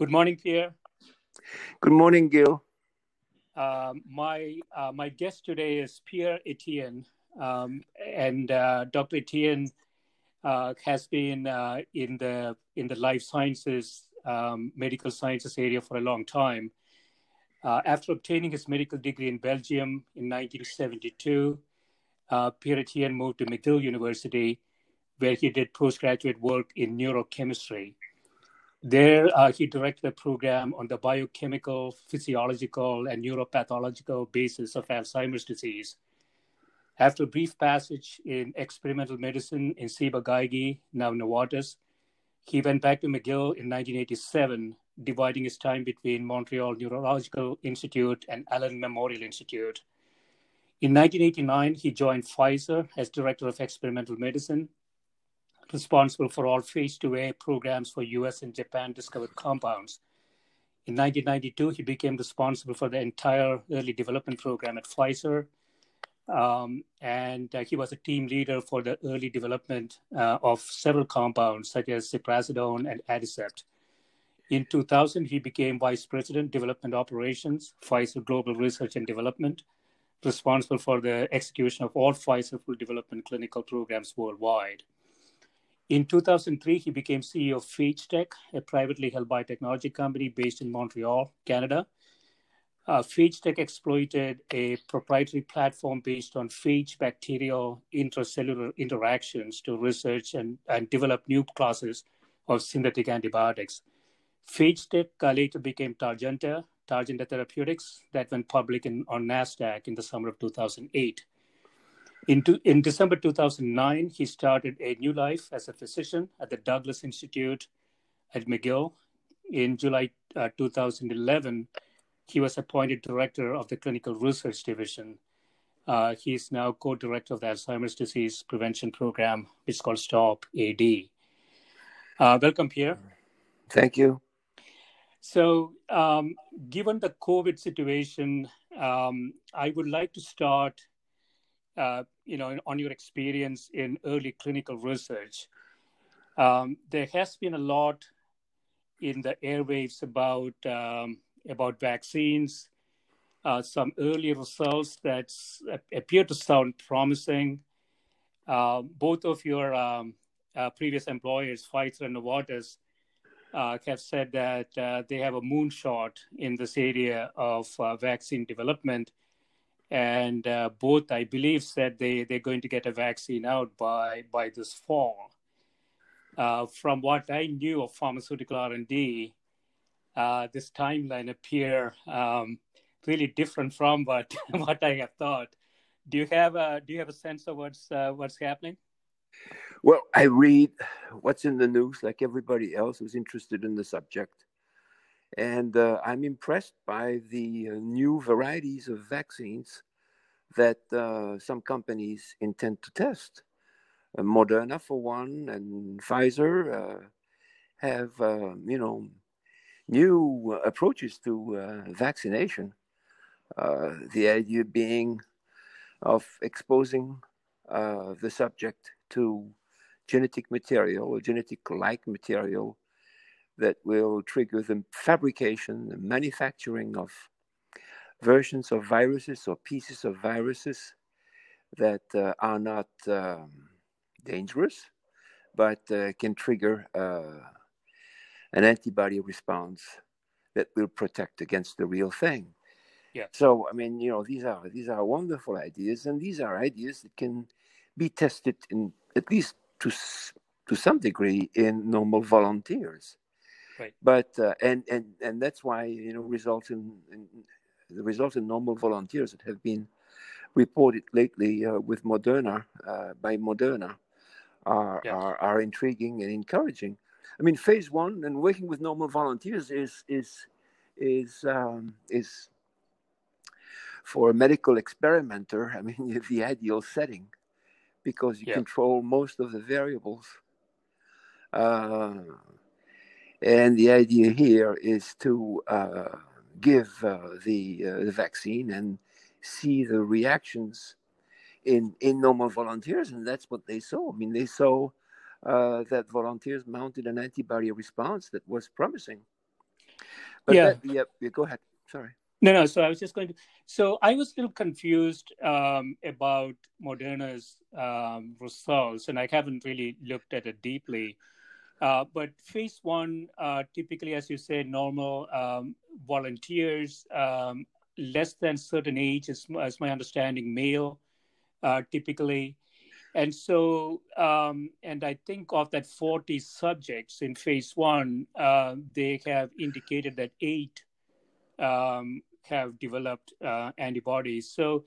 Good morning, Pierre. Good morning, Gil. Uh, my uh, my guest today is Pierre Etienne, um, and uh, Dr. Etienne uh, has been uh, in the in the life sciences, um, medical sciences area for a long time. Uh, after obtaining his medical degree in Belgium in 1972, Pierre Etienne moved to McGill University, where he did postgraduate work in neurochemistry. There, uh, he directed a program on the biochemical, physiological, and neuropathological basis of Alzheimer's disease. After a brief passage in experimental medicine in Ciba-Geigy, now Novartis, he went back to McGill in 1987, dividing his time between Montreal Neurological Institute and Allen Memorial Institute. In 1989, he joined Pfizer as director of experimental medicine responsible for all phase 2A programs for US and Japan discovered compounds. In 1992, he became responsible for the entire early development program at Pfizer. Um, and uh, he was a team leader for the early development uh, of several compounds, such as ziprasidone and Aricept. In 2000, he became Vice President, Development Operations, Pfizer Global Research and Development, responsible for the execution of all Pfizer full development clinical programs worldwide. In 2003, he became CEO of PhageTech, a privately held biotechnology company based in Montreal, Canada. Uh, PhageTech exploited a proprietary platform based on phage bacterial intracellular interactions to research and, and develop new classes of synthetic antibiotics. PhageTech uh, later became Targanta, Targanta Therapeutics, that went public in, on NASDAQ in the summer of 2008. In, to, in December 2009, he started a new life as a physician at the Douglas Institute at McGill. In July uh, 2011, he was appointed director of the Clinical Research Division. Uh, he is now co director of the Alzheimer's Disease Prevention Program, which is called STOP AD. Uh, welcome, Pierre. Thank you. So, um, given the COVID situation, um, I would like to start uh, you know, on your experience in early clinical research. Um, there has been a lot in the airwaves about um, about vaccines. Uh, some early results that appear to sound promising. Uh, both of your um, uh, previous employers, Pfizer and Novartis, uh, have said that uh, they have a moonshot in this area of vaccine development and uh, both I believe said they they're going to get a vaccine out by by this fall. Uh, from what I knew of pharmaceutical R and D, uh, this timeline appear um, really different from what what I have thought. Do you have a do you have a sense of what's uh, what's happening? Well, I read what's in the news like everybody else who's interested in the subject. And uh, I'm impressed by the uh, new varieties of vaccines that uh, some companies intend to test. Moderna, for one, and Pfizer uh, have, uh, you know, new approaches to uh, vaccination. Uh, the idea being of exposing uh, the subject to genetic material or genetic-like material that will trigger the fabrication, the manufacturing of versions of viruses or pieces of viruses that uh, are not um, dangerous, but uh, can trigger uh, an antibody response that will protect against the real thing. Yeah. So I mean, you know, these are these are wonderful ideas, and these are ideas that can be tested in at least to to some degree in normal volunteers. Right. But uh, and and and that's why you know results in, in the results in normal volunteers that have been reported lately uh, with Moderna uh, by Moderna are, are are intriguing and encouraging. I mean, phase one and working with normal volunteers is is is um, is for a medical experimenter. I mean, the ideal setting because you yeah. control most of the variables. Uh, and the idea here is to uh, give uh, the, uh, the vaccine and see the reactions in in normal volunteers, and that's what they saw. I mean, they saw uh, that volunteers mounted an antibody response that was promising. But yeah. That, yeah, yeah, go ahead. Sorry. No, no. So I was just going to. So I was still confused um, about Moderna's um, results, and I haven't really looked at it deeply. Uh, but phase one, uh, typically, as you say, normal um, volunteers, um, less than certain age, as, my understanding, male, uh, typically. And so, um, and I think of that 40 subjects in phase one, uh, they have indicated that eight um, have developed uh, antibodies. So,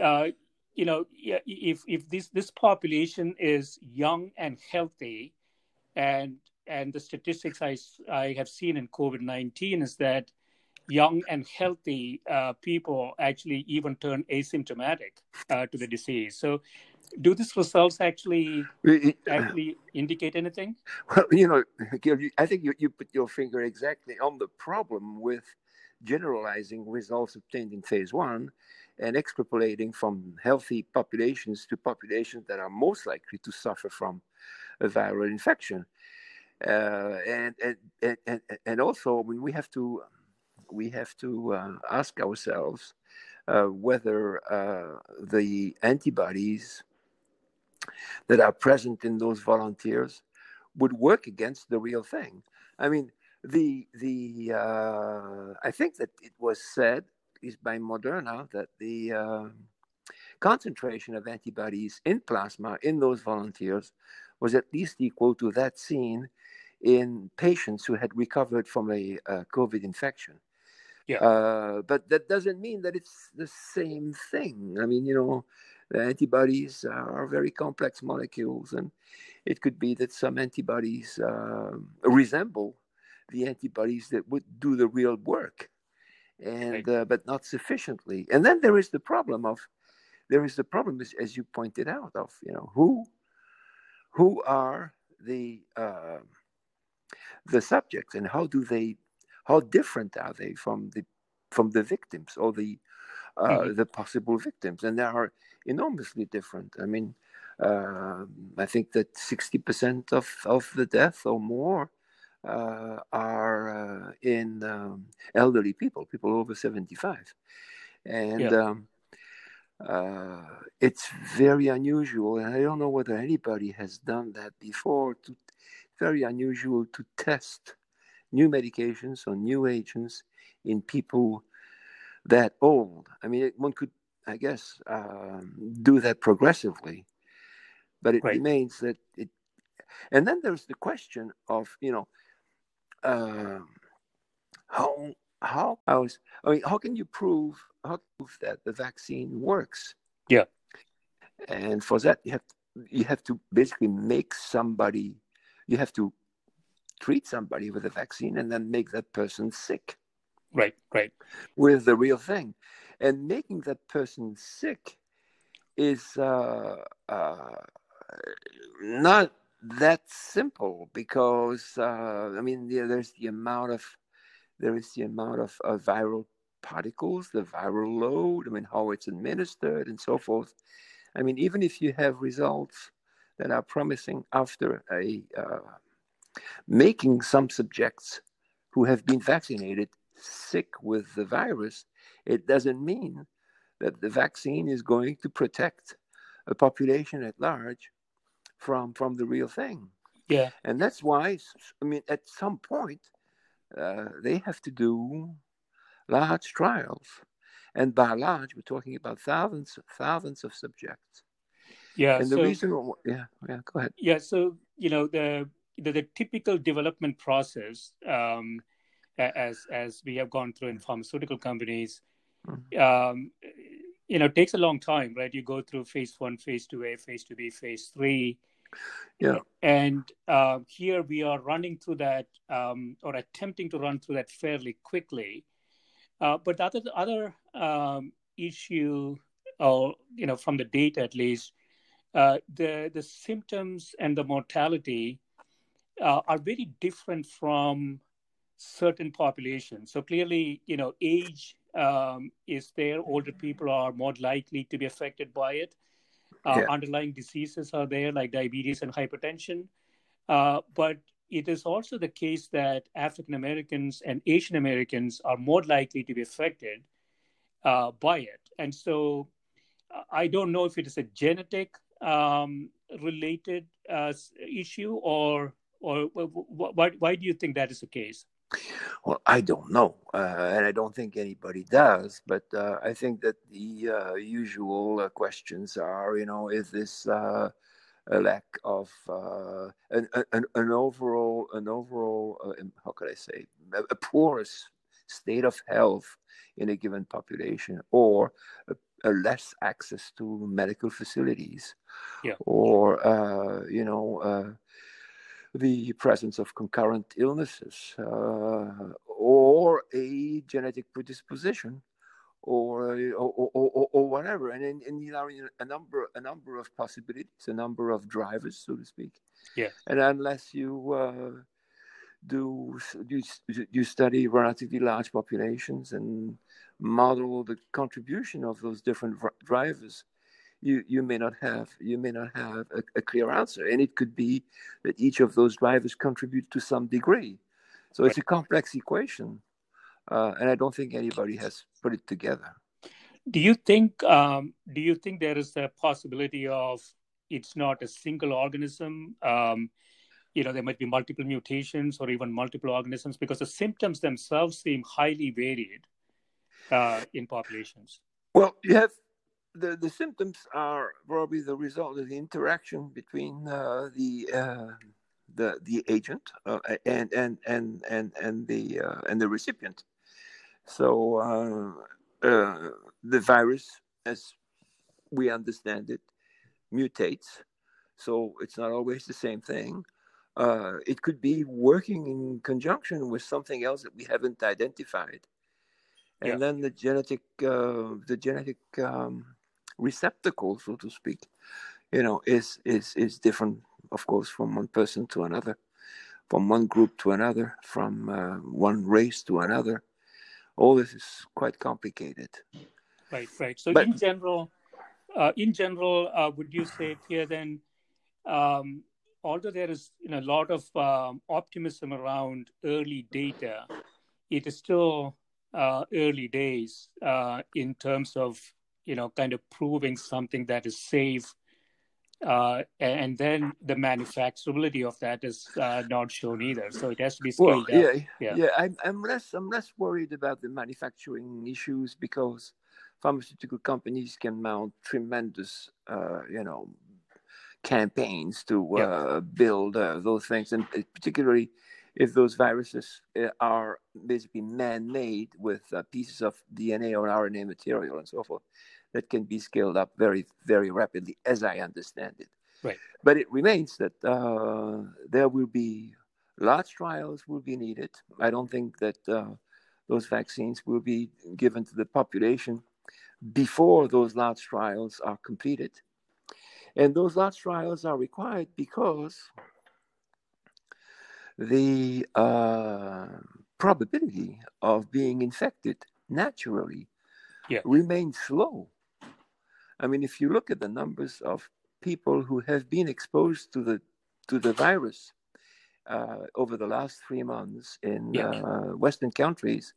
uh, you know, if if this this population is young and healthy, and and the statistics I I have seen in COVID nineteen is that young and healthy uh, people actually even turn asymptomatic uh, to the disease. So, do these results actually actually indicate anything? Well, you know, I think you, you put your finger exactly on the problem with generalizing results obtained in phase one and extrapolating from healthy populations to populations that are most likely to suffer from a viral infection. Uh, and, and, and, and also, I mean, we have to, we have to uh, ask ourselves uh, whether uh, the antibodies that are present in those volunteers would work against the real thing. I mean, the the uh, I think that it was said is by Moderna that the uh, concentration of antibodies in plasma in those volunteers was at least equal to that seen in patients who had recovered from a uh, COVID infection. Yeah. Uh, but that doesn't mean that it's the same thing. I mean, you know, the antibodies are very complex molecules, and it could be that some antibodies uh, resemble the antibodies that would do the real work, and right. uh, but not sufficiently. And then there is the problem of there is the problem, as, as you pointed out, of you know who who are the uh, the subjects and how do they how different are they from the from the victims or the uh, mm-hmm. the possible victims and they are enormously different i mean uh, i think that 60% of, of the death or more uh, are uh, in um, elderly people, people over 75. And yeah. um, uh, it's very unusual. And I don't know whether anybody has done that before. To, very unusual to test new medications or new agents in people that old. I mean, one could, I guess, um, do that progressively, but it right. remains that it. And then there's the question of, you know, um, how how I was I mean how can you prove how prove that the vaccine works? Yeah. And for that you have you have to basically make somebody you have to treat somebody with a vaccine and then make that person sick. Right, right. With the real thing. And making that person sick is uh, uh, not that simple because uh, I mean yeah, there's the amount of there is the amount of, of viral particles, the viral load, I mean how it's administered and so forth. I mean even if you have results that are promising after a uh, making some subjects who have been vaccinated sick with the virus, it doesn't mean that the vaccine is going to protect a population at large from from the real thing. Yeah, and that's why I mean at some point uh, they have to do large trials, and by large we're talking about thousands thousands of subjects. Yeah, and the so, reason, yeah, yeah, go ahead. Yeah, so you know the the, the typical development process, um, as as we have gone through in pharmaceutical companies, mm-hmm. um, you know, takes a long time, right? You go through phase one, phase two A, phase two B, phase three. Yeah. And uh, here we are running through that um, or attempting to run through that fairly quickly. Uh, but the other, the other um, issue, or you know, from the data at least, uh, the the symptoms and the mortality uh, are very different from certain populations. So clearly, you know, age um, is there. Older people are more likely to be affected by it. Uh, yeah. Underlying diseases are there, like diabetes and hypertension. Uh, but it is also the case that African Americans and Asian Americans are more likely to be affected uh, by it. And so uh, I don't know if it is a genetic um, related uh, issue or or why, why do you think that is the case? Well, I don't know, uh, and I don't think anybody does. But uh, I think that the uh, usual uh, questions are, you know, is this uh, a lack of uh, an, an, an overall an overall how could I say a, a poor state of health in a given population, or a, a less access to medical facilities, yeah. or you know the presence of concurrent illnesses uh, or a genetic predisposition or, or, or, or, whatever. And, and, and you know, a number, a number of possibilities, a number of drivers, so to speak. Yeah. And unless you uh, do, you, you study relatively large populations and model the contribution of those different drivers you you may not have you may not have a, a, clear answer and it could be that each of those drivers contribute to some degree so it's a complex equation uh, and i don't think anybody has put it together. Do you think um, do you think there is a possibility of it's not a single organism? Um, you know there might be multiple mutations or even multiple organisms because the symptoms themselves seem highly varied uh, in populations. Well you have the, the symptoms are probably the result of the interaction between uh, the uh, the the agent uh, and and and and and the uh, and the recipient. So uh, uh, the virus, as we understand it, mutates. So it's not always the same thing. it could be working in conjunction with something else that we haven't identified, and yeah. then the genetic the genetic um, receptacle, so to speak, you know, is is is different, of course, from one person to another, from one group to another, from uh, one race to another. All this is quite complicated. Right, right. So, but, in general, uh, in general, uh, would you say here then, um, although there is you know, a lot of um, optimism around early data, it is still uh, early days uh, in terms of you know kind of proving something that is safe uh, and then the manufacturability of that is uh, not shown either. So it has to be scaled well, yeah, up. Yeah, yeah. I'm, I'm less I'm less worried about the manufacturing issues because pharmaceutical companies can mount tremendous, uh, you know, campaigns to yeah. Uh, build uh, those things, and particularly if those viruses uh, are basically man-made with uh, pieces of DNA or RNA material and so forth, that can be scaled up very, very rapidly, as I understand it. Right. But it remains that uh, there will be large trials will be needed. I don't think that uh, those vaccines will be given to the population before those large trials are completed. And those large trials are required because the uh, probability of being infected naturally yeah. remains low. I mean, if you look at the numbers of people who have been exposed to the to the virus uh, over the last three months in Yeah. uh, Western countries,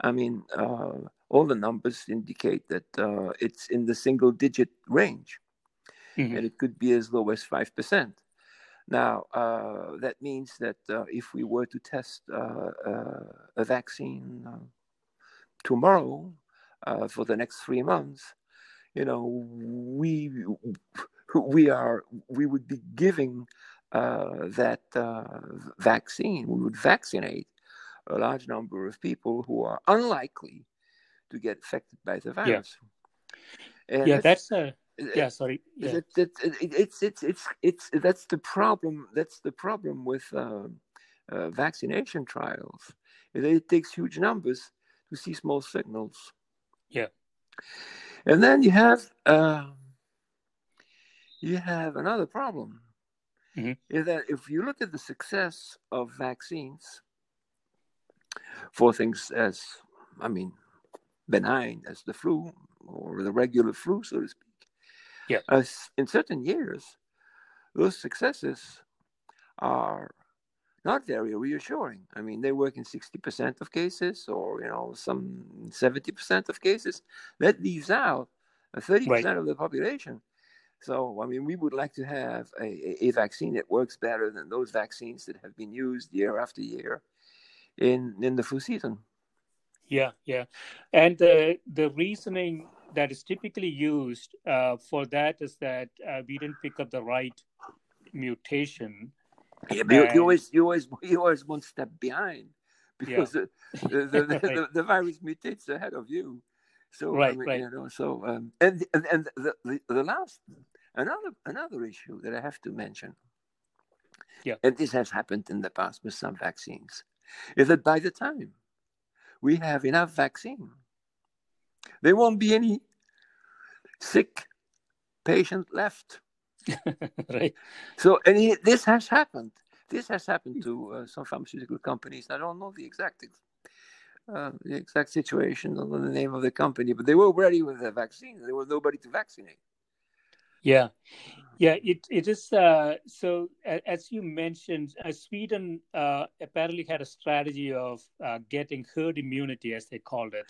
I mean, uh, all the numbers indicate that uh, it's in the single digit range, Mhm. and it could be as low as 5%. Now, uh, that means that uh, if we were to test uh, uh, a vaccine uh, tomorrow uh, for the next three months, you know, we we are we would be giving uh, that uh, vaccine. We would vaccinate a large number of people who are unlikely to get affected by the virus. And yeah, that's- a yeah. Sorry. Yeah. it, it, it, it's it's it's it's that's the problem. That's the problem with um uh, vaccination trials. It, it takes huge numbers to see small signals. Yeah. And then you have um you have another problem. Mhm. Is that if you look at the success of vaccines for things as I mean benign as the flu or the regular flu, so to speak Yeah. as in certain years, those successes are not very reassuring. I mean, they work in 60% of cases or, you know, some 70% of cases. That leaves out uh, 30% of the population. So, I mean, we would like to have a, a- a vaccine that works better than those vaccines that have been used year after year in, in the flu season. Yeah, yeah, and the the reasoning that is typically used uh, for that is that uh, we didn't pick up the right mutation. Yeah, but you, you always, you always, you always one step behind because the, the, the, the, Right. the, the virus mutates ahead of you. So I Right, mean, right. you know, so um, and and, and the, the the last another another issue that I have to mention. Yeah. And this has happened in the past with some vaccines, is that by the time we have enough vaccine, there won't be any sick patient left. right. So, and it, this has happened. This has happened to uh, some pharmaceutical companies. I don't know the exact uh, the exact situation the name of the company, but they were ready with the vaccine. There was nobody to vaccinate. Yeah, yeah. It it is. Uh, so as you mentioned, uh, Sweden uh, apparently had a strategy of uh, getting herd immunity, as they called it,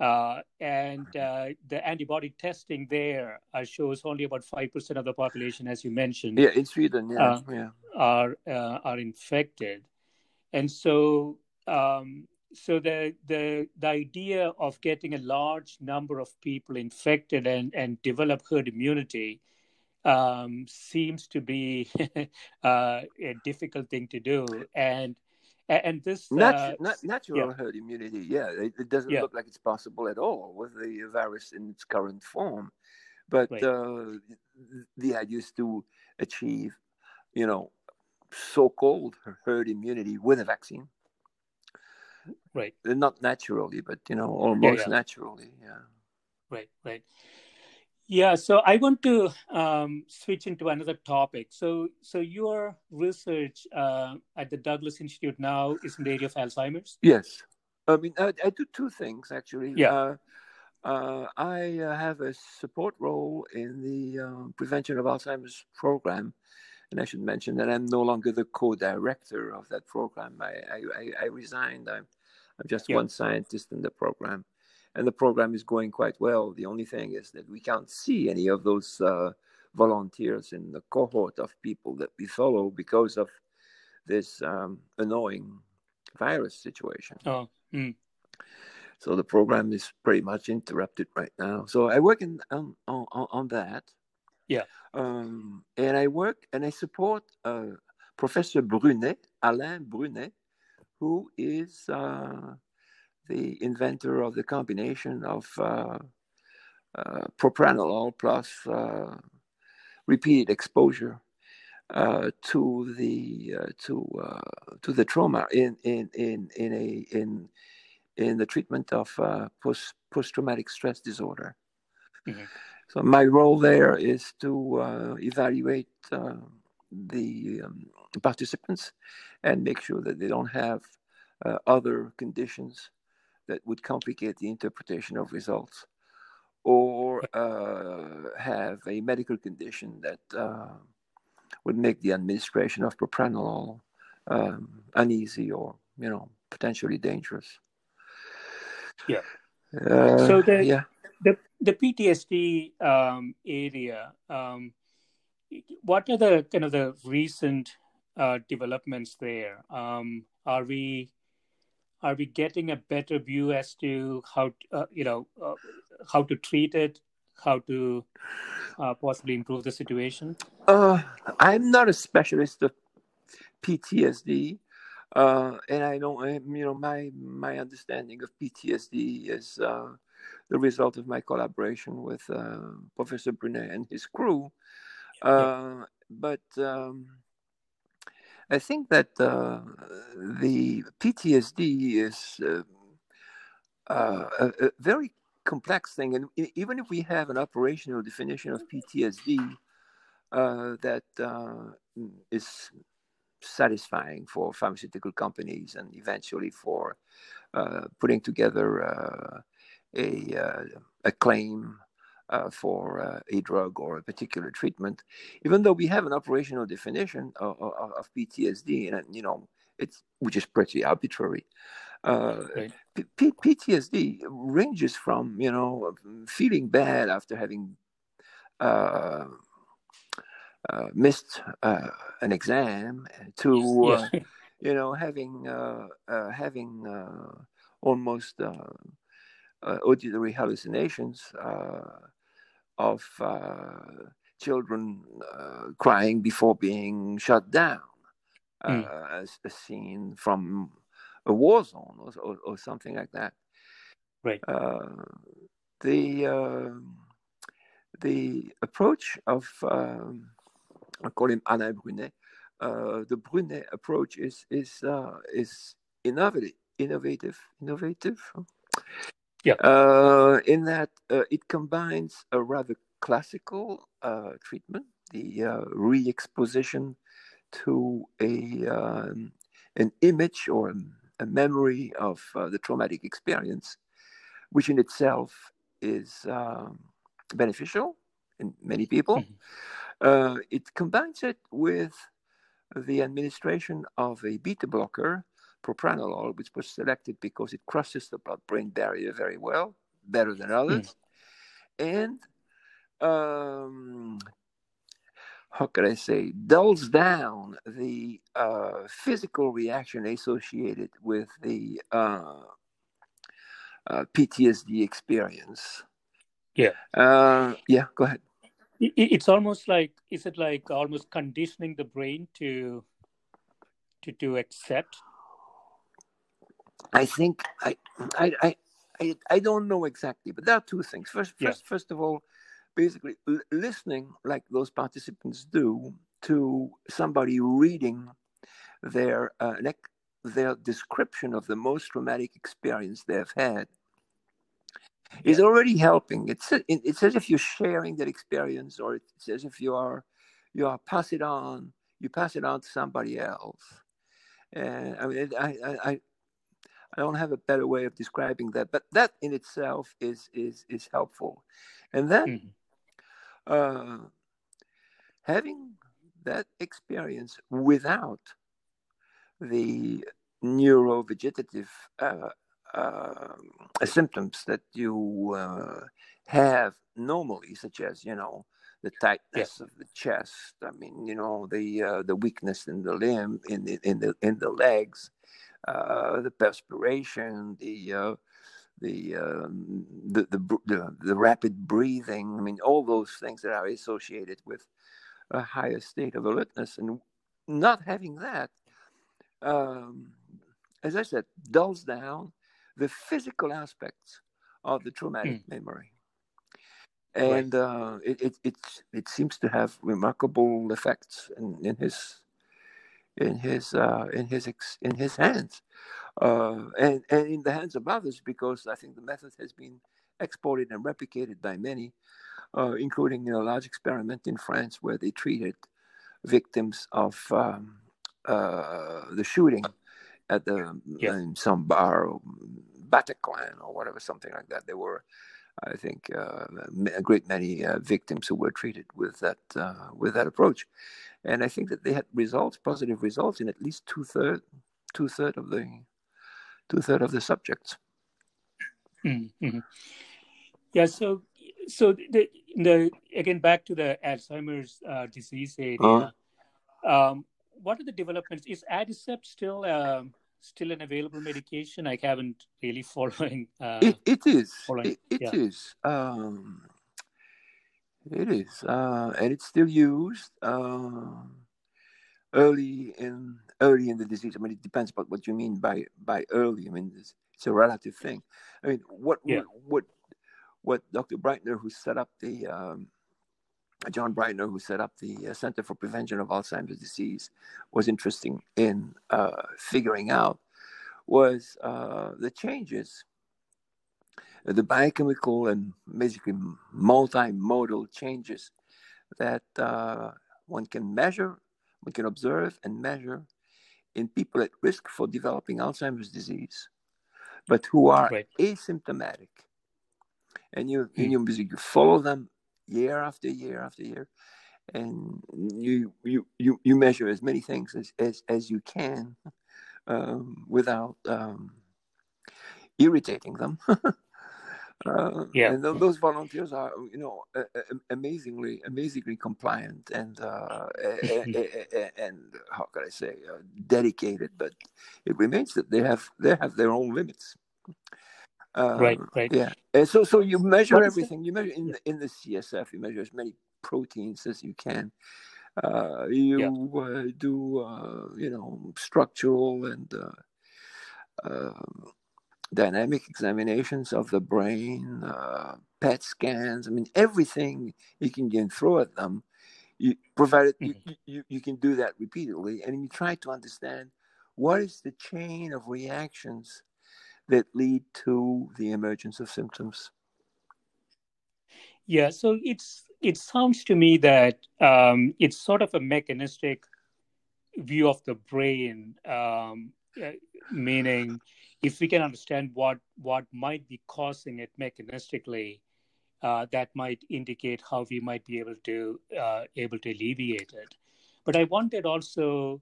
uh, and uh, the antibody testing there uh, shows only about five percent of the population, as you mentioned. Yeah, in Sweden. Yeah, Uh, yeah. are uh, are infected, and so um, so the the the idea of getting a large number of people infected and and develop herd immunity um, seems to be uh, a difficult thing to do, and and this Nat- uh, nat- natural herd immunity. Yeah, it, it doesn't Yeah. look like it's possible at all with the virus in its current form. But Right. uh, the idea is to achieve, you know, so-called herd immunity with a vaccine. right. Not naturally, but you know, almost yeah. naturally. Yeah. Right, right. Yeah, so I want to um, switch into another topic. So, so your research uh, at the Douglas Institute now is in the area of Alzheimer's. Yes. I mean, I, I do two things actually. Yeah. Uh, uh, I uh, have a support role in the um, prevention of Alzheimer's program, and I should mention that I'm no longer the co-director of that program. I I, I, I resigned. I'm I'm just Yeah. one scientist in the program, and the program is going quite well. The only thing is that we can't see any of those uh, volunteers in the cohort of people that we follow because of this um, annoying virus situation. Oh, mm, So the program is pretty much interrupted right now. So I work in on on, on that. Yeah. Um, and I work and I support uh, Professor Brunet, Alain Brunet, who is uh, the inventor of the combination of uh, uh, propranolol plus uh, repeated exposure uh, to the uh, to uh, to the trauma in in in in a in in the treatment of uh, post post traumatic stress disorder. Mhm. So my role there is to uh, evaluate uh, the um, participants and make sure that they don't have uh, other conditions that would complicate the interpretation of results or uh, have a medical condition that uh, would make the administration of propranolol um, uneasy or you know potentially dangerous. Yeah. Uh, so the, yeah. the the PTSD um, area, um, what are the kind of the recent uh, developments there? Um, are we are we getting a better view as to how uh, you know uh, how to treat it, how to uh, possibly improve the situation? Uh, I'm not a specialist of PTSD. Uh, and I don't, you know, my my understanding of PTSD is uh, the result of my collaboration with uh, Professor Brunet and his crew. Yeah. But um, I think that uh, the PTSD is uh, a, a, very complex thing, and even if we have an operational definition of PTSD that is satisfying for pharmaceutical companies and eventually for uh, putting together uh, a, uh, a claim uh, for uh, a drug or a particular treatment, even though we have an operational definition of, of, of PTSD, and you know, it's which is pretty arbitrary. Uh, right. P- PTSD ranges from you know feeling bad after having uh, missed uh, an exam to uh, yeah. you know having uh, uh, having uh, almost auditory hallucinations of children crying before being shut down, mm. as a scene from a war zone or, or, or something like that. Right. the um, the approach of um, I call him Alain Brunet. Uh, the Brunet approach is is uh, is innovative, innovative, innovative. Yeah. Uh, in that uh, it combines a rather classical uh, treatment, the uh, re-exposition to a um, an image or a memory of the traumatic experience, which in itself is um, beneficial in many people. Mm-hmm. Uh, it combines it with the administration of a beta blocker, propranolol, which was selected because it crosses the blood-brain barrier very well, better than others, mm. and um, how could I say, dulls down the uh, physical reaction associated with the uh, uh, PTSD experience. Yeah. Uh, yeah, go ahead it's almost like is it like almost conditioning the brain to to to accept i think i i i i, don't know exactly but there are two things first first first of all basically l- listening like those participants do to somebody reading their uh, their description of the most traumatic experience they've had is already helping. It's it's as if you're sharing that experience, or it's as if you are you are pass it on. You pass it on to somebody else. And I mean, I I I don't have a better way of describing that, but that in itself is is is helpful. And then mm-hmm. uh, having that experience without the neurovegetative uh, uh, symptoms that you uh, have normally, such as you know the tightness yeah. of the chest. I mean, you know the uh, the weakness in the limb, in the in the in the legs, the perspiration, the uh, the, um, the, the the the rapid breathing. I mean, all those things that are associated with a higher state of alertness, and not having that, um, as I said, dulls down the physical aspects of the traumatic mm. memory. And right. uh, it, it, it, it seems to have remarkable effects in, in his in his uh, in his ex, in his hands, uh, and and in the hands of others because I think the method has been exported and replicated by many. uh, including a large experiment in France where they treated victims of um, uh, the shooting at the yes. in some bar, or Bataclan or whatever, something like that. There were, I think, uh, a great many uh, victims who were treated with that uh, with that approach, and I think that they had results, positive results, in at least two third two third of the two third of the subjects. Mm-hmm. Yeah. So so the, the again back to the Alzheimer's uh, disease area. Uh-huh. Um, what are the developments? Is Aricept still um, still an available medication? I haven't really following. Uh, it, it is. Following, it, it yeah. is. Um, it is, uh, and it's still used uh, early in early in the disease. I mean, it depends about what you mean by by early. I mean, it's, it's a relative thing. I mean, what yeah. what what Dr. Breitner, who set up the um, John Breitner, who set up the uh, Center for Prevention of Alzheimer's Disease, was interesting in uh, figuring out was uh, the changes, the biochemical and basically multimodal changes that uh, one can measure, one can observe and measure in people at risk for developing Alzheimer's disease, but who are asymptomatic. And you mm. you, you follow them year after year after year and you you you, you measure as many things as as, as you can um, without um, irritating them uh, yeah and th- those volunteers are you know uh, amazingly amazingly compliant and uh, and how can i say uh, dedicated but it remains that they have they have their own limits um, right, right. Yeah. And so, so you measure what everything. You measure in the, in the CSF. You measure as many proteins as you can. Uh, you yeah. uh, do, uh, you know, structural and uh, um, dynamic examinations of the brain, uh, PET scans. I mean, everything you can, get throw at them. You provided mm-hmm. you, you, you can do that repeatedly, and you try to understand what is the chain of reactions that lead to the emergence of symptoms? Yeah, so it's it sounds to me that um, it's sort of a mechanistic view of the brain, um, uh, meaning if we can understand what what might be causing it mechanistically, uh, that might indicate how we might be able to uh, able to alleviate it. But I wanted also,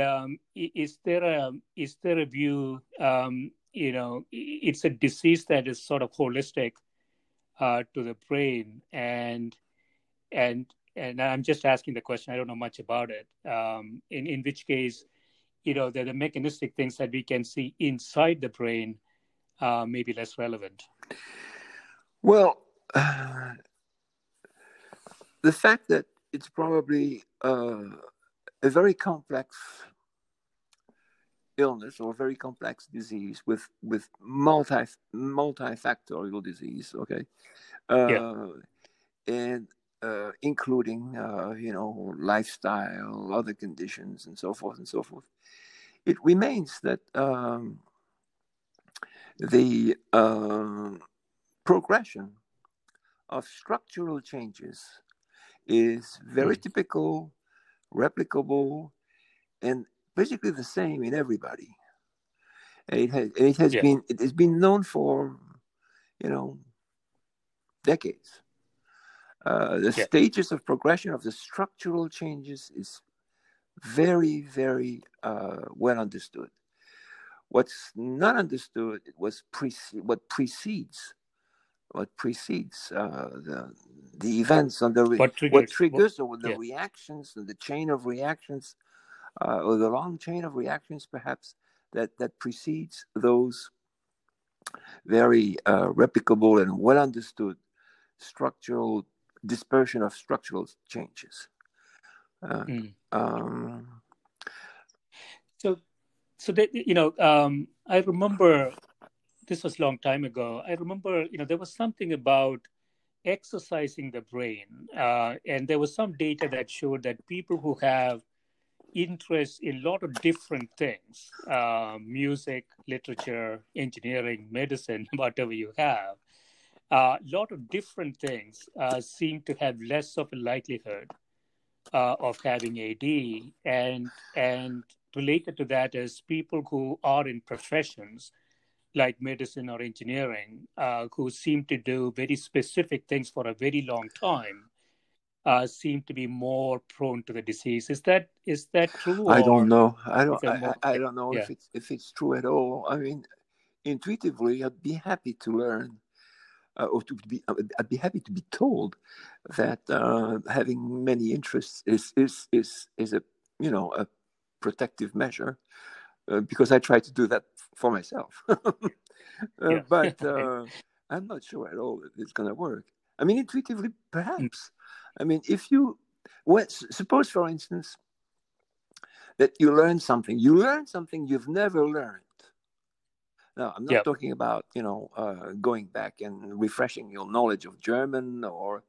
um, is there a is there a view um, you know it's a disease that is sort of holistic uh, to the brain and and and i'm just asking the question i don't know much about it um, in in which case you know the, the mechanistic things that we can see inside the brain uh, may be less relevant well uh, the fact that it's probably uh, a very complex illness or very complex disease with with multi multifactorial disease okay uh, yeah. and uh, including uh, you know lifestyle other conditions and so forth and so forth it remains that um, the um, progression of structural changes is very mm. typical replicable and basically the same in everybody. And it has, it has yeah. been it has been known for, you know, decades. Uh, the yeah. stages of progression of the structural changes is very, very uh, well understood. What's not understood was pre- what precedes what precedes uh, the the events and the re- what triggers, what triggers what, or the yeah. reactions and the chain of reactions uh, or the long chain of reactions, perhaps that that precedes those very uh, replicable and well understood structural dispersion of structural changes. Uh, mm. um, so, so that you know, um, I remember this was a long time ago. I remember, you know, there was something about exercising the brain, uh, and there was some data that showed that people who have interest in a lot of different things uh, music, literature, engineering, medicine, whatever you have. A lot of different things uh, seem to have less of a likelihood uh, of having AD, and and related to that is people who are in professions like medicine or engineering uh, who seem to do very specific things for a very long time uh, seem to be more prone to the disease. Is that is that true? I don't know. I don't. I, I, don't know yeah. if it's if it's true at all. I mean, intuitively, I'd be happy to learn, uh, or to be. I'd be happy to be told that uh, having many interests is is is is a you know a protective measure, uh, because I try to do that for myself. Uh, but uh, I'm not sure at all that it's going to work. I mean, intuitively, perhaps. I mean, if you, well, suppose, for instance, that you learn something, you learn something you've never learned. Now, I'm not yep. talking about, you know, uh, going back and refreshing your knowledge of German or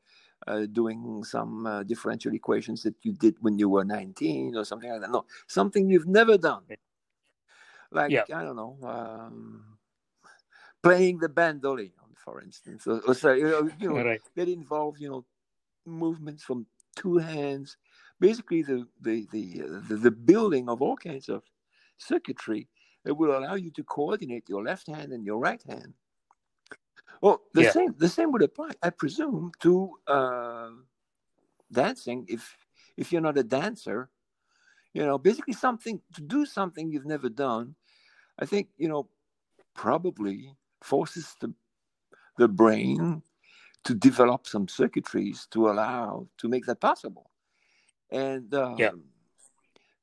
uh, doing some uh, differential equations that you did when you were 19 or something like that. No, something you've never done. Like, yep. I don't know, um, playing the bandolin, for instance. Or, or so, you know, right. that involves, you know, movements from two hands, basically the the the, uh, the, the building of all kinds of circuitry that will allow you to coordinate your left hand and your right hand. Well, the yeah. same the same would apply, I presume, to uh, dancing. If if you're not a dancer, you know, basically something to do something you've never done. I think you know probably forces the the brain to develop some circuitries to allow to make that possible. And um, yeah.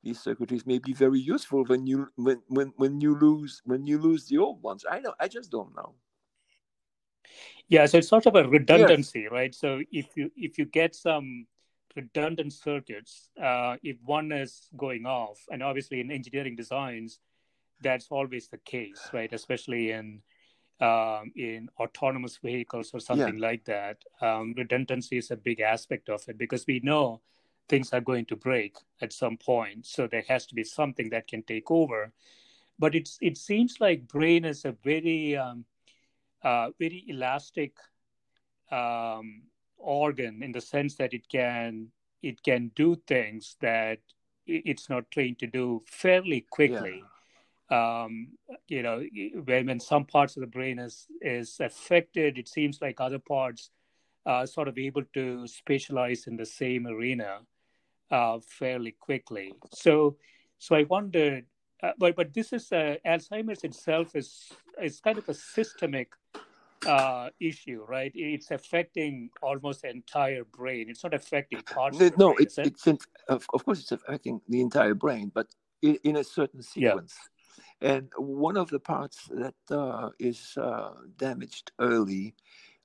These circuitries may be very useful when you when, when when you lose when you lose the old ones. I don't I just don't know. Yeah, so it's sort of a redundancy, yes. right? So if you if you get some redundant circuits, uh, if one is going off, and obviously in engineering designs, that's always the case, right? Especially in um, in autonomous vehicles or something yeah. like that, um, redundancy is a big aspect of it because we know things are going to break at some point. So there has to be something that can take over. But it's it seems like brain is a very um, uh, very elastic um, organ in the sense that it can it can do things that it's not trained to do fairly quickly. Yeah um, you know when, when some parts of the brain is is affected it seems like other parts are sort of able to specialize in the same arena uh, fairly quickly so so i wondered uh, but but this is uh, alzheimer's itself is is kind of a systemic uh, issue, right? It's affecting almost the entire brain. It's not affecting parts. The, no, brain, it, it's in, of, of course it's affecting the entire brain, but in, in a certain sequence. Yeah. And one of the parts that uh, is uh, damaged early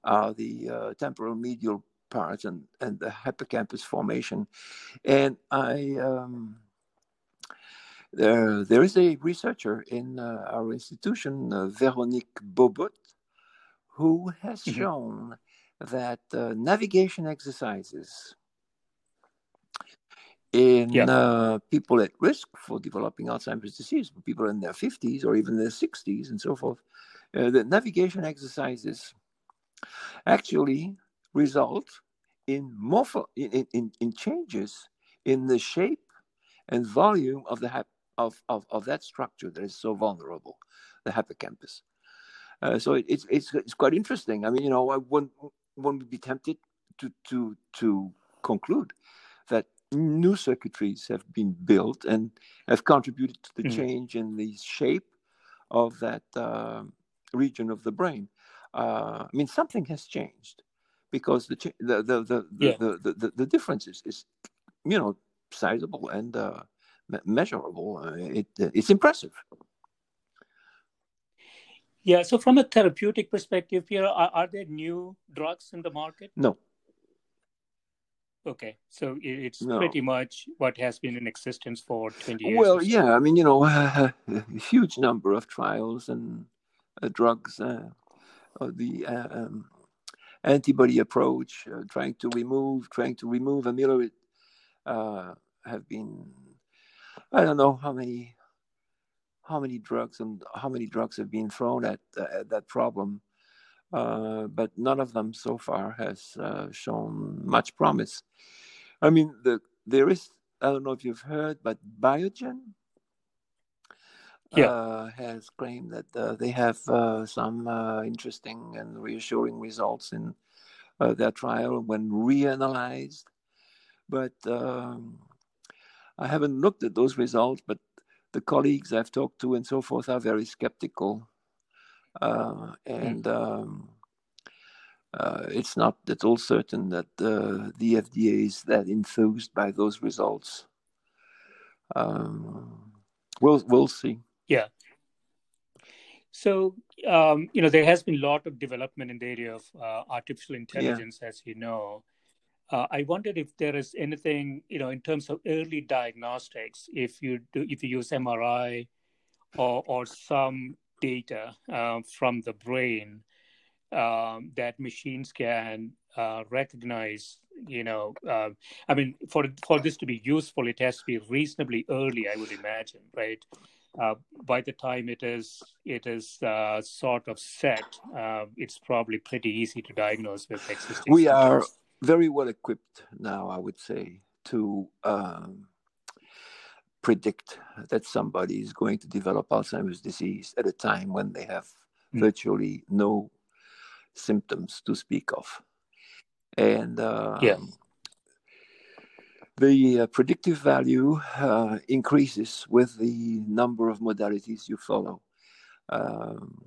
are the uh, temporal medial parts and, and the hippocampus formation. And I, um, there, there is a researcher in uh, our institution, uh, Veronique Bohbot, who has mm-hmm. shown that uh, navigation exercises in yeah. uh, people at risk for developing Alzheimer's disease, people in their 50s or even their 60s and so forth, uh, the navigation exercises actually result in, morpho- in, in, in changes in the shape and volume of the hap- of, of, of that structure that is so vulnerable, the hippocampus. Uh, so it, it's, it's it's quite interesting. I mean, you know, one one would be tempted to to to conclude that new circuitries have been built and have contributed to the mm-hmm. change in the shape of that uh, region of the brain. Uh, I mean, something has changed because the the the the, yeah. the, the, the, the, difference is, is, you know, sizable and uh, measurable. Uh, it, it's impressive. Yeah. So, from a therapeutic perspective, here, are, are there new drugs in the market? No. Okay, so it's no. pretty much what has been in existence for 20 years. Well, yeah, I mean, you know, uh, a huge number of trials and uh, drugs, uh, the uh, um, antibody approach, uh, trying to remove, trying to remove amyloid, uh, have been, I don't know how many, how many drugs and how many drugs have been thrown at, at that problem. uh, but none of them so far has uh, shown much promise. I mean, the, there is, I don't know if you've heard, but Biogen yeah. uh, has claimed that uh, they have uh, some uh, interesting and reassuring results in their trial when reanalyzed. But um, I haven't looked at those results, but the colleagues I've talked to and so forth are very skeptical. Uh, and um, uh, it's not at all certain that uh, the FDA is that enthused by those results. Um, we'll we'll see. Yeah. So um, you know there has been a lot of development in the area of uh, artificial intelligence, yeah. as you know. Uh, I wondered if there is anything, you know, in terms of early diagnostics, if you do, if you use MRI or or some data uh, from the brain um, that machines can uh, recognize. You know, uh, I mean, for for this to be useful, it has to be reasonably early. I would imagine, right? Uh, by the time it is it is uh, sort of set, uh, it's probably pretty easy to diagnose with existing. We symptoms. are very well equipped now, I would say, to um, predict that somebody is going to develop Alzheimer's disease at a time when they have mm. virtually no symptoms to speak of. And um, yeah. The uh, predictive value uh, increases with the number of modalities you follow. Um,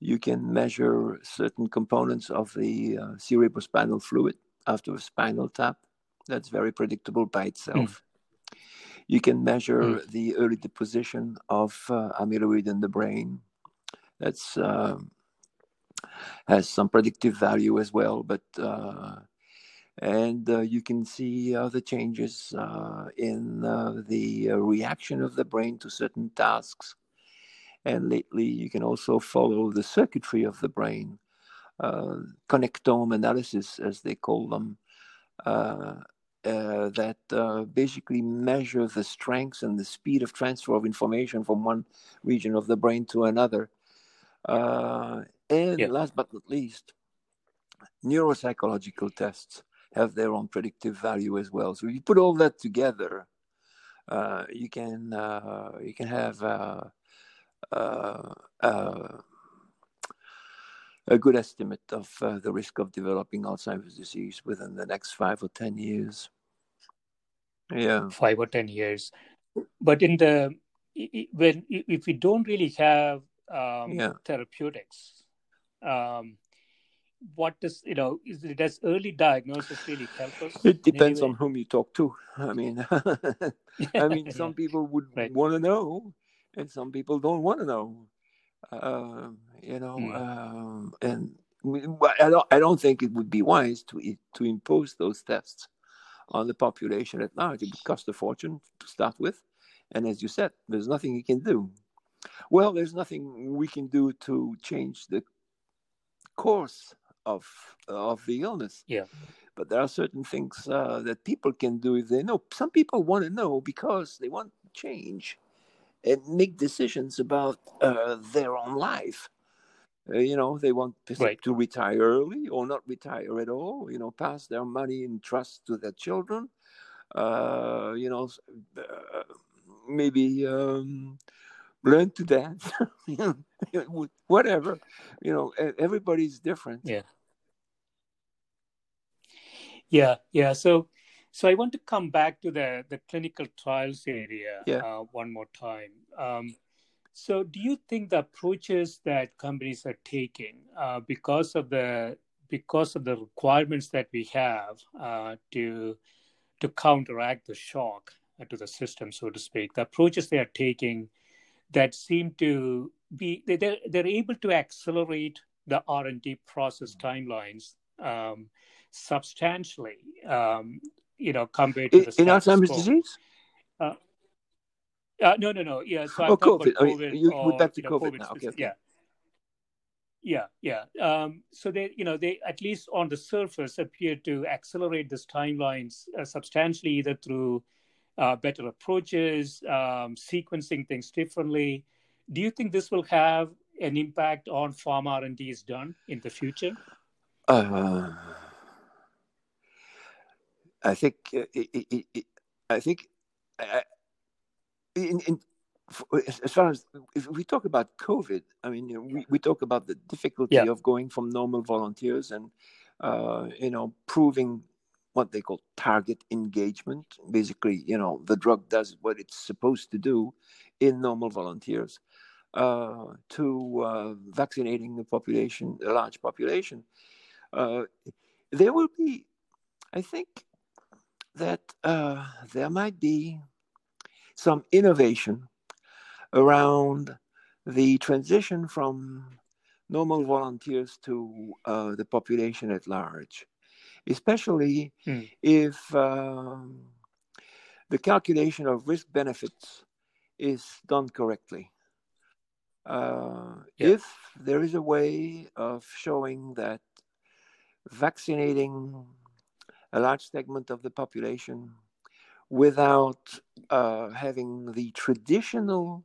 you can measure certain components of the uh, cerebrospinal fluid after a spinal tap. That's very predictable by itself. Mm. You can measure mm. the early deposition of uh, amyloid in the brain. That's uh, has some predictive value as well, but uh, and uh, you can see uh, the changes uh, in the reaction of the brain to certain tasks. And lately, you can also follow the circuitry of the brain uh, connectome analysis, as they call them, uh, uh, that uh, basically measure the strengths and the speed of transfer of information from one region of the brain to another. Uh, and yeah. last but not least, neuropsychological tests have their own predictive value as well. So if you put all that together, uh, you can you can have a good estimate of uh, the risk of developing Alzheimer's disease within the next five or 10 years. Yeah. Five or 10 years. But in the, when, if we don't really have um, yeah. therapeutics, um, what does, you know, is, does early diagnosis really help us? It depends on whom you talk to. I mean, I mean, some people would right. want to know and some people don't want to know. Uh, you know, mm. um, and I don't, I don't think it would be wise to to impose those tests on the population at large. It would cost a fortune to start with, and as you said, there's nothing you can do. Well, there's nothing we can do to change the course of of the illness. Yeah. But there are certain things uh, that people can do if they know. Some people want to know because they want change and make decisions about uh, their own life. Uh, you know, they want right. to retire early or not retire at all. You know, pass their money in trust to their children. Uh, you know, uh, maybe um, learn to dance. whatever. You know, everybody's different. Yeah. Yeah, yeah. So so I want to come back to the, the clinical trials area yeah. uh, one more time. Um, so do you think the approaches that companies are taking uh, because of the because of the requirements that we have uh, to to counteract the shock to the system, so to speak, the approaches they are taking that seem to be they're, they're able to accelerate the R&D process timelines um, substantially. Um, you know, compared to the in Alzheimer's disease. Uh, uh, no, no, no. Yeah. So I'm oh, COVID. COVID I mean, you, or, back to you know, COVID, COVID now. Okay, okay. Yeah. Yeah, yeah. Um, so they, you know, they at least on the surface appear to accelerate these timelines uh, substantially, either through uh, better approaches, um, sequencing things differently. Do you think this will have, an impact on pharma R&D is done in the future? Uh, I think it, it, it, I think uh, in, in, as far as if we talk about COVID, I mean, you know, we, we talk about the difficulty yeah. of going from normal volunteers and uh, you know proving what they call target engagement. Basically, you know, the drug does what it's supposed to do in normal volunteers. Uh, to uh, vaccinating the population, a large population, uh, there will be, I think, that uh, there might be some innovation around the transition from normal volunteers to uh, the population at large, especially mm. if um, the calculation of risk benefits is done correctly. Uh, yeah. If there is a way of showing that vaccinating a large segment of the population without uh, having the traditional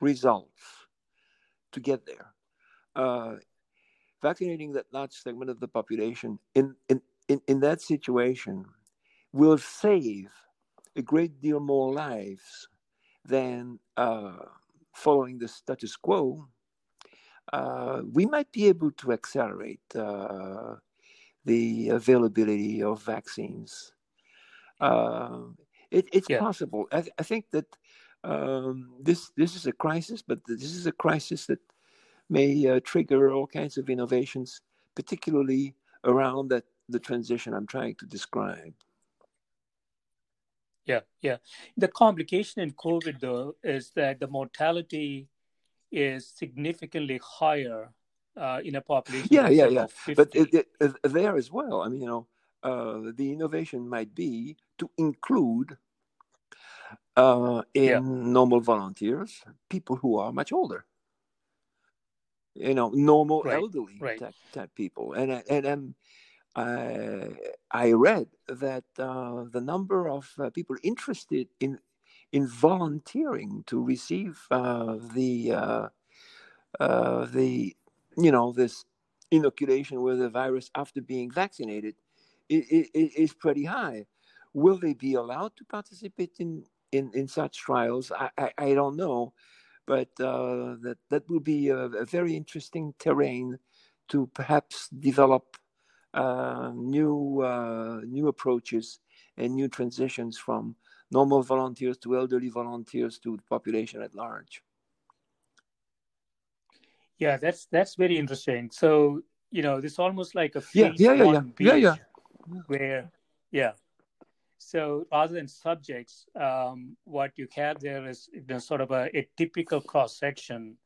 results to get there. Uh, vaccinating that large segment of the population in, in, in, in that situation will save a great deal more lives than uh, following the status quo. Uh, we might be able to accelerate uh, the availability of vaccines. Uh, it, it's yeah. possible. I, th- I, think that um, this this is a crisis, but this is a crisis that may uh, trigger all kinds of innovations, particularly around that the transition I'm trying to describe. Yeah, yeah. The complication in COVID, though, is that the mortality is significantly higher uh, in a population. Yeah, yeah, yeah. But it, it, there as well, I mean, you know, uh, the innovation might be to include uh, in yeah. normal volunteers people who are much older. You know, normal right. elderly right. Type, type, people, and and um, I I read that uh, the number of uh, people interested in in volunteering to receive uh, the uh, uh, the you know this inoculation with the virus after being vaccinated is, is pretty high. Will they be allowed to participate in, in, in such trials? I, I, I don't know, but uh, that, that will be a, a, very interesting terrain to perhaps develop uh, new, uh, new approaches and new transitions from normal volunteers to elderly volunteers to the population at large. Yeah, that's that's very interesting. So you know, this almost like a yeah, yeah, yeah, yeah, yeah, yeah where yeah so rather than subjects um, what you have there is you know, sort of a, a typical cross section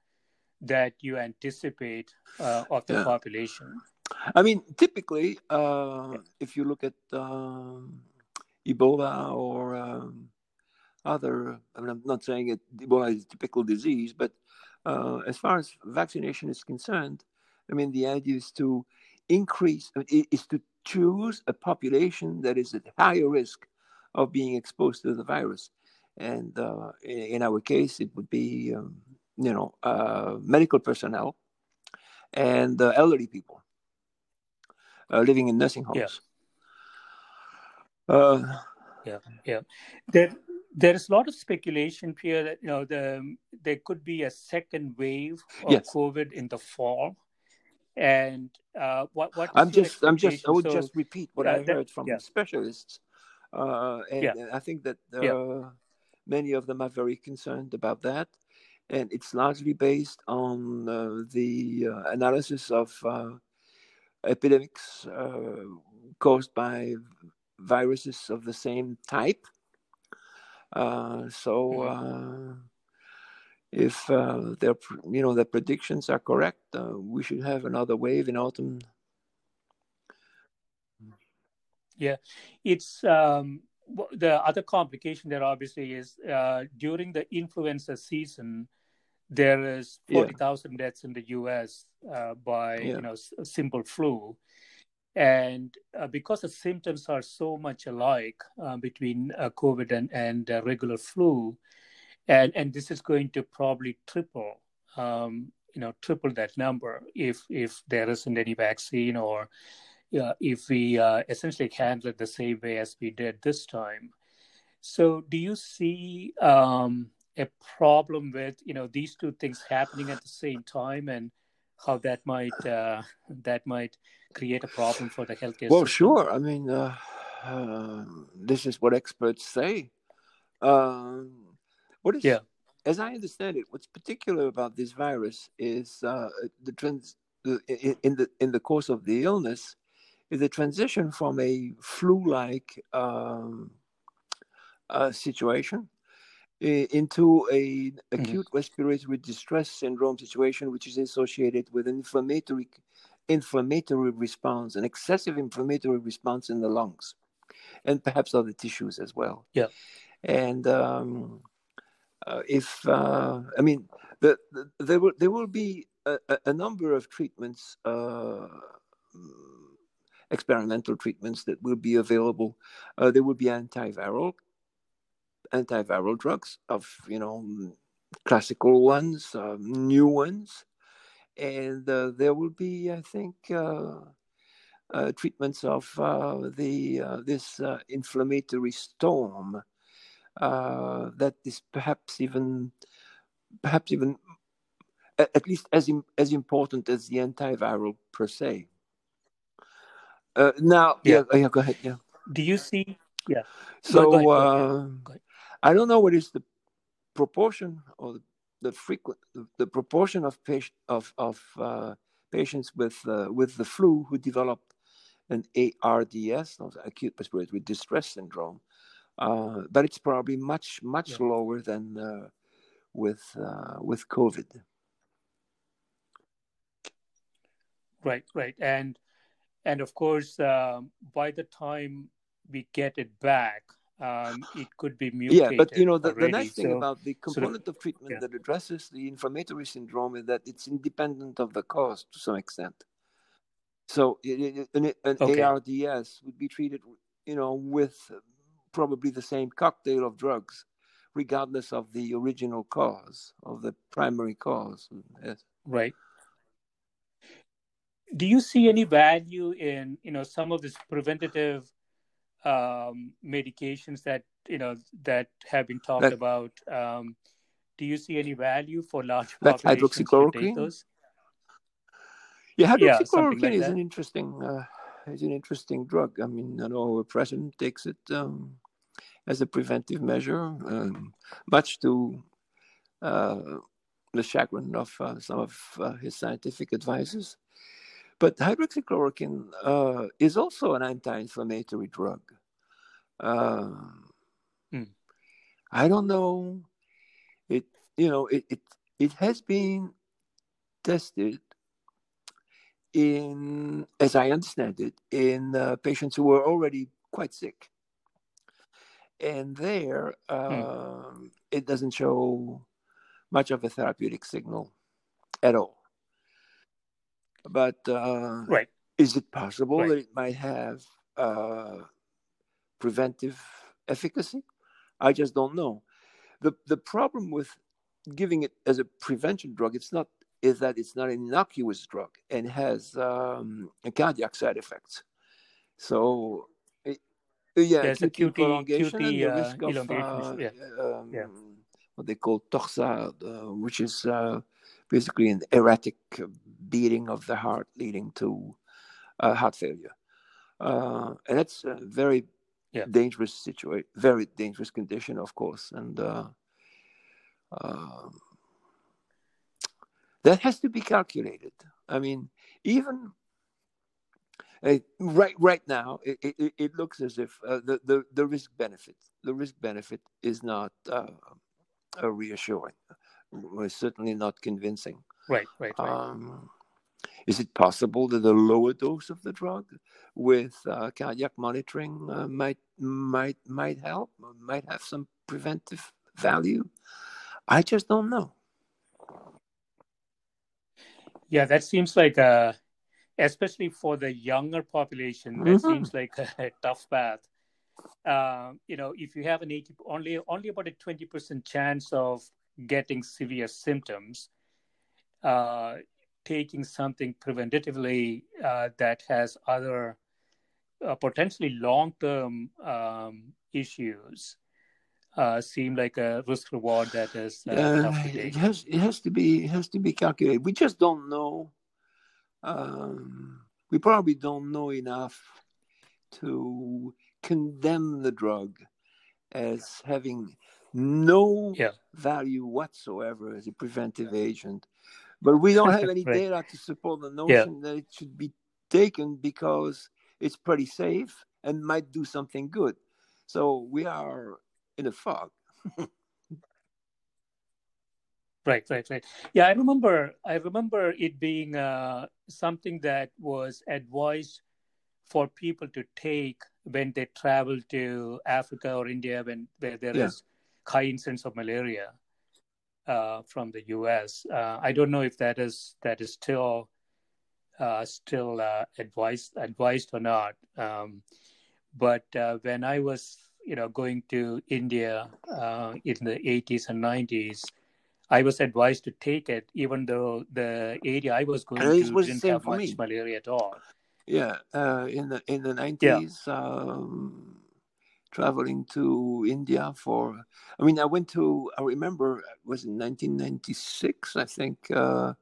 that you anticipate uh, of the yeah. population i mean typically uh, yeah. if you look at um, ebola or um, other I mean, i'm not saying it ebola is a typical disease but uh, as far as vaccination is concerned i mean the idea is to increase is to choose a population that is at higher risk of being exposed to the virus. And uh, in our case, it would be, um, you know, uh, medical personnel and uh, elderly people uh, living in nursing homes. Yeah. Uh, yeah, yeah. There, there is a lot of speculation here that you know the there could be a second wave of yes. COVID in the fall. And uh, what what I'm just I'm just I would so, just repeat what I heard from yeah. specialists, uh, and, yeah. I think that uh, many of them are very concerned about that, and it's largely based on uh, the uh, analysis of uh, epidemics caused by viruses of the same type. So. Mm-hmm if uh, their you know the predictions are correct, uh, we should have another wave in autumn. Yeah, it's um, the other complication there obviously is uh, during the influenza season, there is forty thousand yeah. deaths in the U.S. Uh, by yeah. you know simple flu, and uh, because the symptoms are so much alike uh, between COVID and and regular flu and and this is going to probably triple um, you know triple that number if if there isn't any vaccine or uh, if we uh, essentially handle it the same way as we did this time. So, do you see um, a problem with you know these two things happening at the same time, and how that might uh, that might create a problem for the healthcare? Well, system? sure. I mean, uh, uh, this is what experts say. Um, what is, yeah. as I understand it, what's particular about this virus is uh, the trans in the in the course of the illness is the transition from a flu-like um, uh, situation into a acute mm-hmm. respiratory distress syndrome situation, which is associated with an inflammatory inflammatory response, an excessive inflammatory response in the lungs, and perhaps other tissues as well. Yeah, and um, uh, if uh, I mean, the, the, there will there will be a, a number of treatments, uh, experimental treatments that will be available. Uh, there will be antiviral antiviral drugs of you know classical ones, uh, new ones, and uh, there will be, I think, uh, uh treatments of uh, the uh, this inflammatory storm that is perhaps even perhaps even at least as as important as the antiviral per se. now, yeah. yeah, yeah, go ahead. Yeah. Do you see? Yeah. So. Go ahead, go ahead. Go ahead. I don't know what is the proportion or the frequent the, the proportion of patient of of uh, patients with uh, with the flu who develop an ARDS, acute respiratory distress syndrome, uh, but it's probably much much yeah. lower than uh, with uh, with COVID. Right, right, and and of course, um, by the time we get it back, um, it could be mutated. Yeah, but you know the, the nice thing so, about the component of treatment yeah. that addresses the inflammatory syndrome is that it's independent of the cause to some extent. So an, an okay. ARDS would be treated, you know, with probably the same cocktail of drugs, regardless of the original cause of the primary cause. Yes. Right. Do you see any value in you know some of this preventative um, medications that you know that have been talked that, about. Um, do you see any value for large populations to take those? Yeah, hydroxychloroquine yeah, like is that. an interesting uh, is an interesting drug. I mean, I know our president takes it um, as a preventive measure, um, much to uh, the chagrin of uh, some of uh, his scientific advisors. But hydroxychloroquine uh, is also an anti-inflammatory drug. Uh, mm. I don't know. It you know it it it has been tested in, as I understand it, in uh, patients who were already quite sick, and there mm. it doesn't show much of a therapeutic signal at all. But uh, right. is it possible right. that it might have uh, preventive efficacy? I just don't know. The, the problem with giving it as a prevention drug, it's not is that it's not an innocuous drug and has um, cardiac side effects. So, it, yeah, There's QT, prolongation QT, the risk of uh, yeah. Um, yeah. what they call torsade, uh, which is uh, basically an erratic beating of the heart leading to uh, heart failure. Uh, and that's a very yeah. dangerous situation, very dangerous condition, of course. And uh, um, that has to be calculated. I mean, even uh, right right now, it, it, it looks as if uh, the, the, the risk benefit the risk benefit is not uh, reassuring. It's certainly not convincing. Right, right, right. Um, is it possible that a lower dose of the drug with uh, cardiac monitoring uh, might might might help? Might have some preventive value? I just don't know. Yeah, that seems like a, especially for the younger population, that mm-hmm. seems like a, tough path. Uh, you know, if you have an 80, only only about a 20% chance of getting severe symptoms, uh, taking something preventatively uh, that has other uh, potentially long-term um, issues uh, seem like a risk reward that is uh, it has it has to be it has to be calculated. We just don't know. Um, we probably don't know enough to condemn the drug as having no yeah. value whatsoever as a preventive agent. But we don't have any right. data to support the notion yeah. that it should be taken because it's pretty safe and might do something good. So we are in a fog. right, right, right. Yeah, I remember. I remember it being uh, something that was advised for people to take when they travel to Africa or India when where there yeah. is high incidence of malaria uh, from the U.S. Uh, I don't know if that is that is still uh, still uh, advised advised or not. Um, but uh, when I was you know going to India uh, in the 80s and 90s, I was advised to take it, even though the area I was going to didn't have much me. malaria at all. Yeah, uh, in the in the nineties, yeah. um, traveling to India for. I mean, I went to. I remember it was in 1996, I think, uh,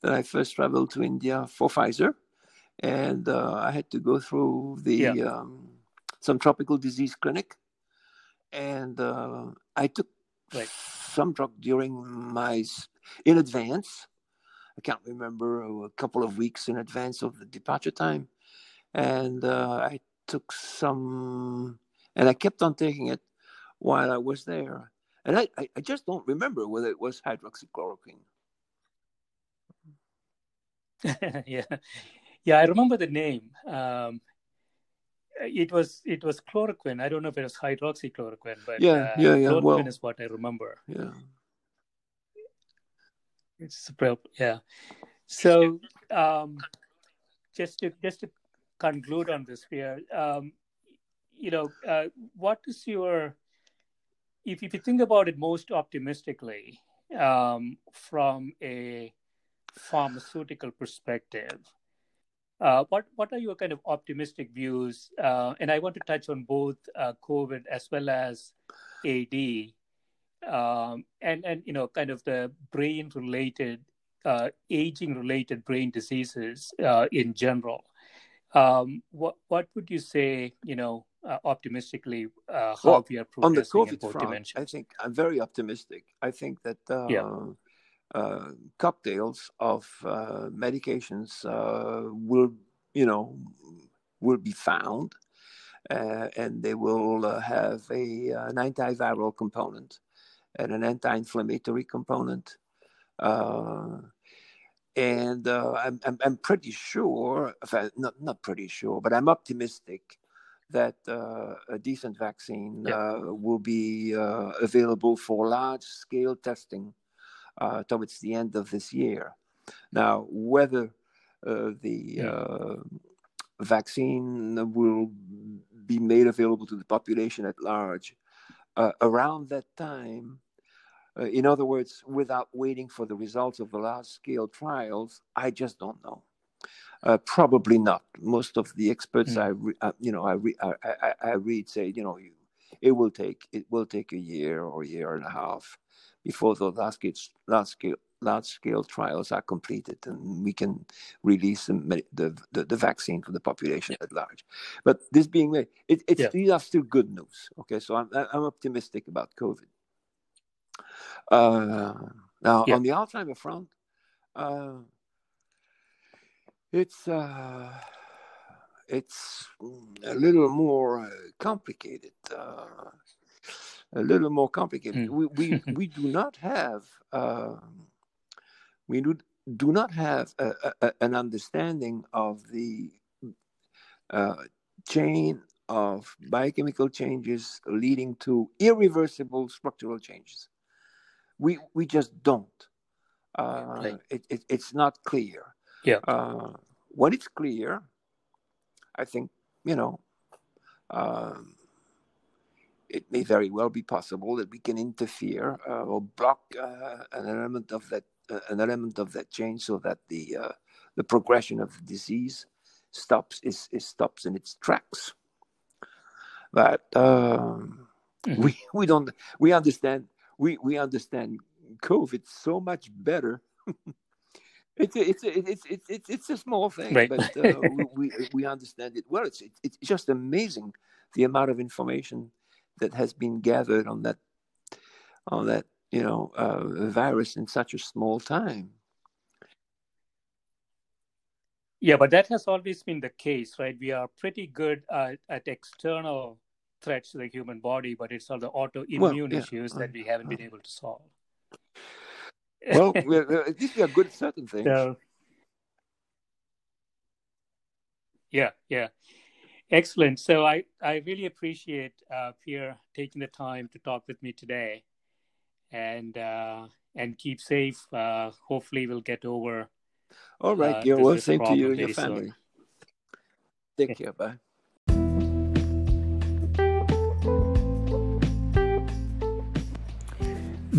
that I first traveled to India for Pfizer, and uh, I had to go through the yeah. um, some tropical disease clinic, and uh, I took right. some drug during my in advance I can't remember a couple of weeks in advance of the departure time, and uh, I took some, and I kept on taking it while I was there, and I, I, I just don't remember whether it was hydroxychloroquine. yeah, yeah, I remember the name. Um, it was it was chloroquine. I don't know if it was hydroxychloroquine, but yeah, uh, yeah, yeah. Chloroquine well, is what I remember. Yeah. It's a pro yeah. So um, just to just to conclude on this here, um, you know, uh, what is your if if you think about it most optimistically um, from a pharmaceutical perspective, uh, what what are your kind of optimistic views? Uh, and I want to touch on both uh, COVID as well as AD um, and and you know kind of the brain related uh, aging related brain diseases uh, in general um, what what would you say you know uh, optimistically uh, how well, we are on the COVID front, dimensions? I think I'm very optimistic. I think that uh, yeah. Uh, cocktails of medications will you know will be found. and they will have a, an antiviral component and an anti-inflammatory component. Uh, and uh, I'm, I'm, I'm, pretty sure, not, not pretty sure, but I'm optimistic that uh, a decent vaccine yeah. Uh, will be uh, available for large-scale testing uh, towards the end of this year. Now, whether the yeah. vaccine will be made available to the population at large uh, around that time, uh, in other words, without waiting for the results of the large scale trials, I just don't know. Uh, probably not. Most of the experts mm. I, re, uh, you know, I, re, I, I, I, read say, you know, you, it will take it will take a year or a year and a half before the large scale, large scale, large scale trials are completed and we can release the, the, the, the vaccine for the population at large. But this being it, it's yeah. these are still good news. Okay, so I'm I'm optimistic about COVID. Uh, now yeah. on the Alzheimer front, uh, it's uh, it's a little more complicated. Uh, a little more complicated. Mm. We, we we do not have um, we do, do not have a, a, an understanding of the uh, chain of biochemical changes leading to irreversible structural changes. We we just don't. Uh, right. it, it, it's not clear. Yeah. Uh, when it's clear, I think you know. Um, it may very well be possible that we can interfere uh, or block uh, an element of that an element of that change so that the uh, the progression of disease stops is, is stops in its tracks. But um, mm-hmm. we we don't we understand we we understand COVID so much better. it's a, it's a, it's it's it's it's a small thing, right. but uh, we we understand it well. It's it's just amazing the amount of information that has been gathered on that on that you know uh, virus in such a small time. Yeah, but that has always been the case, right? We are pretty good at, at external threats to the human body, but it's all the autoimmune well, yeah. issues that we haven't been able to solve. Well, at least we are good at certain things. So, yeah, yeah. Excellent. So I, I really appreciate uh, Pierre taking the time to talk with me today, and uh, and keep safe. Uh, hopefully, we'll get over all right, uh, Well, same to you and your family. Soon. Take care. Bye.